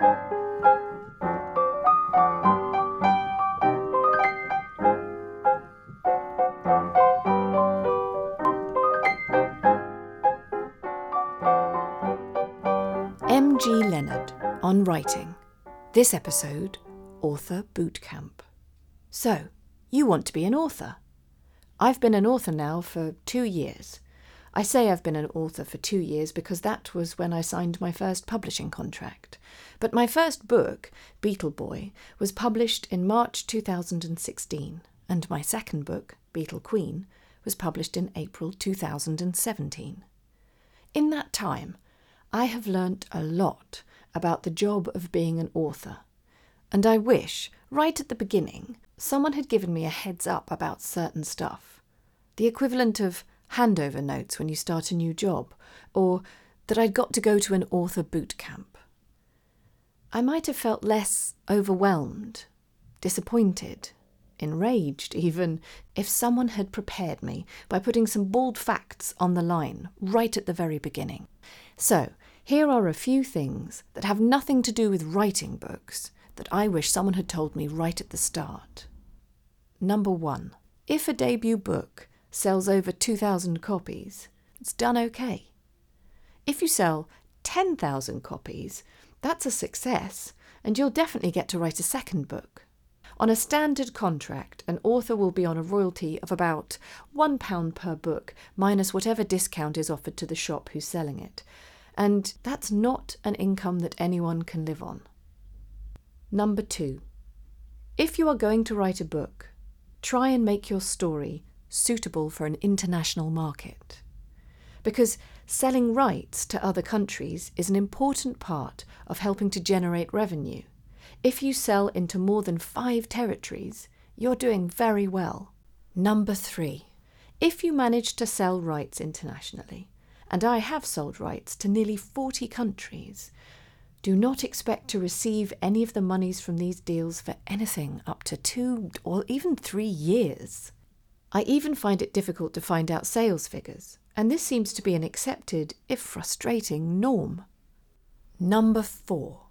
M.G. Leonard on writing. This episode, Author Bootcamp. So, you want to be an author? I've been an author now for two years. I say I've been an author for two years because that was when I signed my first publishing contract. But my first book, Beetle Boy, was published in March 2016, and my second book, Beetle Queen, was published in April 2017. In that time, I have learnt a lot about the job of being an author, and I wish, right at the beginning, someone had given me a heads up about certain stuff. The equivalent of handover notes when you start a new job, or that I'd got to go to an author boot camp. I might have felt less overwhelmed, disappointed, enraged even, if someone had prepared me by putting some bald facts on the line right at the very beginning. So, here are a few things that have nothing to do with writing books that I wish someone had told me right at the start. Number one, if a debut book sells over 2,000 copies, it's done okay. If you sell 10,000 copies, that's a success, and you'll definitely get to write a second book. On a standard contract, an author will be on a royalty of about £1 per book, minus whatever discount is offered to the shop who's selling it. And that's not an income that anyone can live on. Number two, if you are going to write a book, try and make your story suitable for an international market. Because selling rights to other countries is an important part of helping to generate revenue. If you sell into more than five territories, you're doing very well. Number three, if you manage to sell rights internationally, and I have sold rights to nearly 40 countries, do not expect to receive any of the monies from these deals for anything up to two or even three years. I even find it difficult to find out sales figures, and this seems to be an accepted, if frustrating, norm. Number four.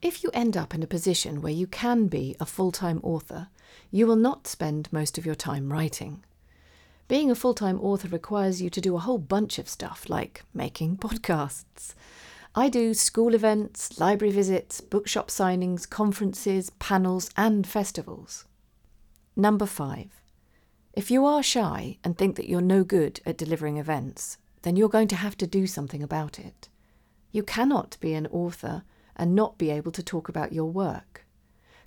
If you end up in a position where you can be a full time author, you will not spend most of your time writing. Being a full time author requires you to do a whole bunch of stuff, like making podcasts. I do school events, library visits, bookshop signings, conferences, panels, and festivals. Number five. If you are shy and think that you're no good at delivering events, then you're going to have to do something about it. You cannot be an author and not be able to talk about your work.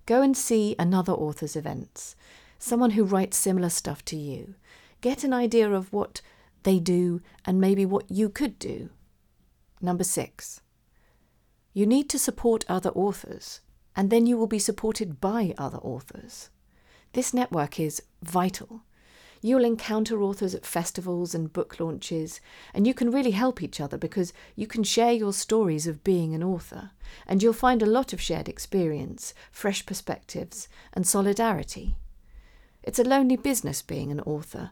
Go and see another author's events, someone who writes similar stuff to you. Get an idea of what they do and maybe what you could do. Number six, you need to support other authors, and then you will be supported by other authors. This network is vital. You'll encounter authors at festivals and book launches, and you can really help each other because you can share your stories of being an author, and you'll find a lot of shared experience, fresh perspectives, and solidarity. It's a lonely business being an author,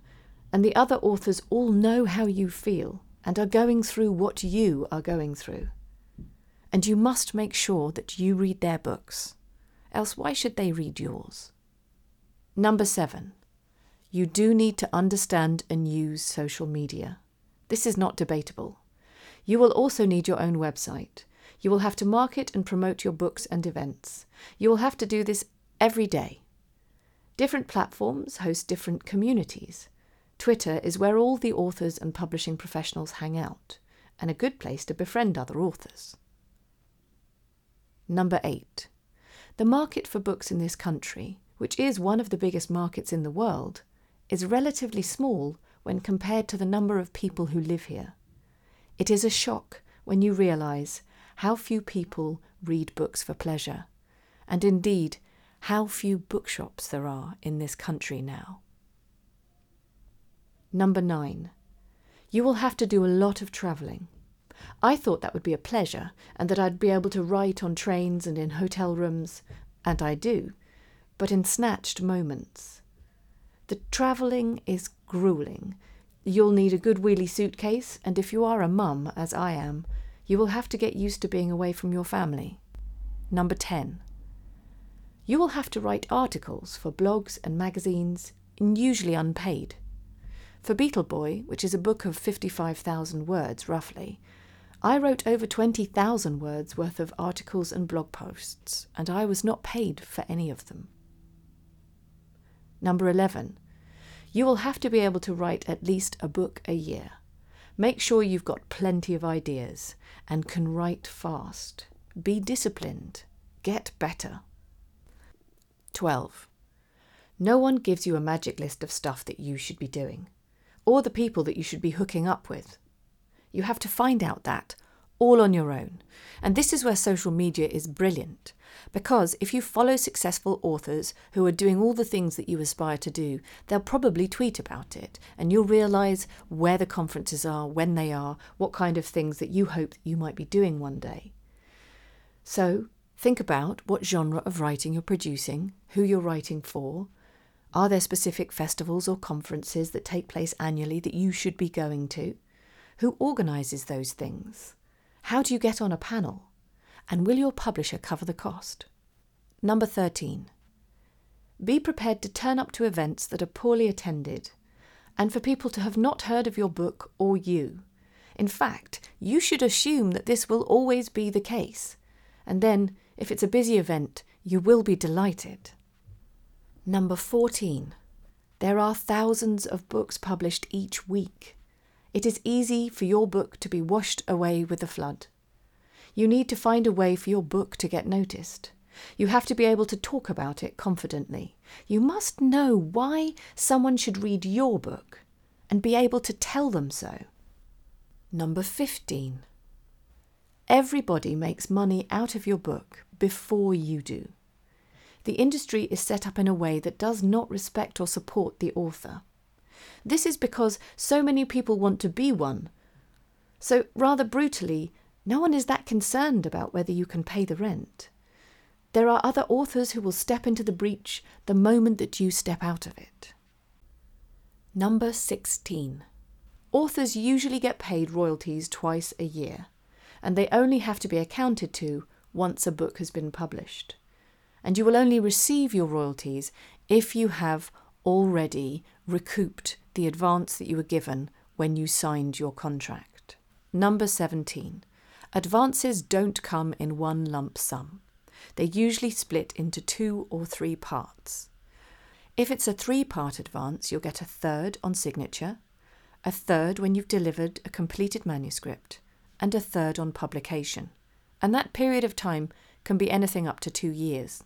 and the other authors all know how you feel and are going through what you are going through. And you must make sure that you read their books, else, why should they read yours? Number seven, you do need to understand and use social media. This is not debatable. You will also need your own website. You will have to market and promote your books and events. You will have to do this every day. Different platforms host different communities. Twitter is where all the authors and publishing professionals hang out, and a good place to befriend other authors. Number 8. The market for books in this country, which is one of the biggest markets in the world, is relatively small when compared to the number of people who live here. It is a shock when you realise how few people read books for pleasure, and indeed how few bookshops there are in this country now. Number nine, you will have to do a lot of travelling. I thought that would be a pleasure and that I'd be able to write on trains and in hotel rooms, and I do, but in snatched moments. The travelling is grueling. You'll need a good wheelie suitcase, and if you are a mum, as I am, you will have to get used to being away from your family. Number 10. You will have to write articles for blogs and magazines, and usually unpaid. For Beetle Boy, which is a book of 55,000 words roughly, I wrote over 20,000 words worth of articles and blog posts, and I was not paid for any of them. Number 11. You will have to be able to write at least a book a year. Make sure you've got plenty of ideas and can write fast. Be disciplined. Get better. 12. No one gives you a magic list of stuff that you should be doing, or the people that you should be hooking up with. You have to find out that all on your own. And this is where social media is brilliant. Because if you follow successful authors who are doing all the things that you aspire to do, they'll probably tweet about it, and you'll realize where the conferences are, when they are, what kind of things that you hope you might be doing one day. So, think about what genre of writing you're producing, who you're writing for. Are there specific festivals or conferences that take place annually that you should be going to? Who organises those things? How do you get on a panel? And will your publisher cover the cost? Number 13. Be prepared to turn up to events that are poorly attended and for people to have not heard of your book or you. In fact, you should assume that this will always be the case. And then, if it's a busy event, you will be delighted. Number 14. There are thousands of books published each week it is easy for your book to be washed away with the flood. You need to find a way for your book to get noticed. You have to be able to talk about it confidently. You must know why someone should read your book and be able to tell them so. Number 15. Everybody makes money out of your book before you do. The industry is set up in a way that does not respect or support the author. This is because so many people want to be one. So, rather brutally, no one is that concerned about whether you can pay the rent. There are other authors who will step into the breach the moment that you step out of it. Number 16. Authors usually get paid royalties twice a year, and they only have to be accounted to once a book has been published. And you will only receive your royalties if you have already recouped the advance that you were given when you signed your contract. Number 17. Advances don't come in one lump sum. They usually split into two or three parts. If it's a three part advance, you'll get a third on signature, a third when you've delivered a completed manuscript, and a third on publication. And that period of time can be anything up to two years.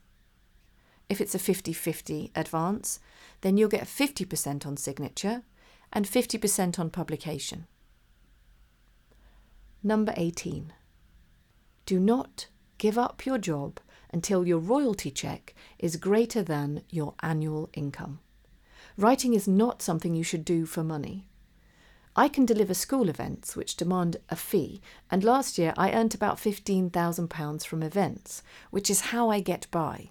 If it's a 50 50 advance, then you'll get 50% on signature and 50% on publication. Number 18. Do not give up your job until your royalty check is greater than your annual income. Writing is not something you should do for money. I can deliver school events which demand a fee, and last year I earned about £15,000 from events, which is how I get by.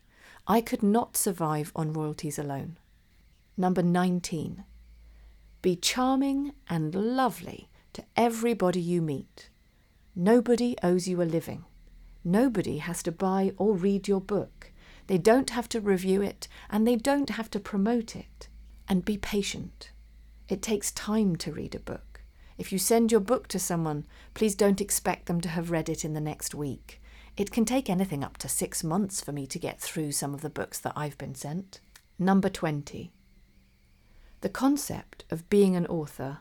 I could not survive on royalties alone. Number 19. Be charming and lovely to everybody you meet. Nobody owes you a living. Nobody has to buy or read your book. They don't have to review it and they don't have to promote it. And be patient. It takes time to read a book. If you send your book to someone, please don't expect them to have read it in the next week. It can take anything up to six months for me to get through some of the books that I've been sent. Number 20. The concept of being an author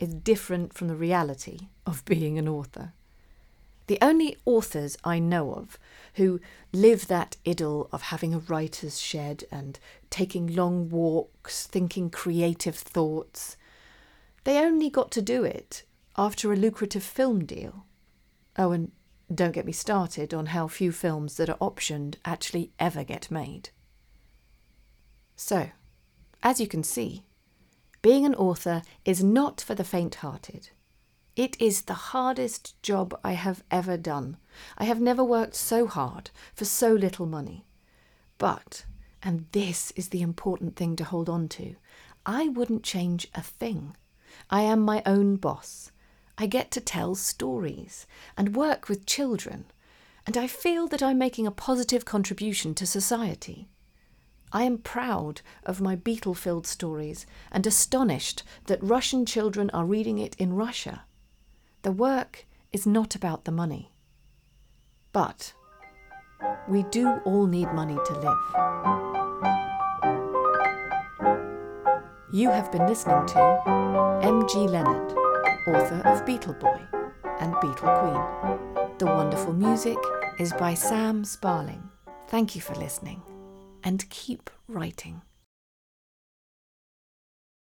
is different from the reality of being an author. The only authors I know of who live that idyll of having a writer's shed and taking long walks, thinking creative thoughts, they only got to do it after a lucrative film deal. Oh, and don't get me started on how few films that are optioned actually ever get made. So, as you can see, being an author is not for the faint hearted. It is the hardest job I have ever done. I have never worked so hard for so little money. But, and this is the important thing to hold on to, I wouldn't change a thing. I am my own boss. I get to tell stories and work with children. and I feel that I'm making a positive contribution to society. I am proud of my beetle filled stories and astonished that Russian children are reading it in Russia. The work is not about the money. But we do all need money to live. You have been listening to M.G. Leonard, author of Beetle Boy and Beetle Queen. The wonderful music is by Sam Sparling. Thank you for listening and keep writing.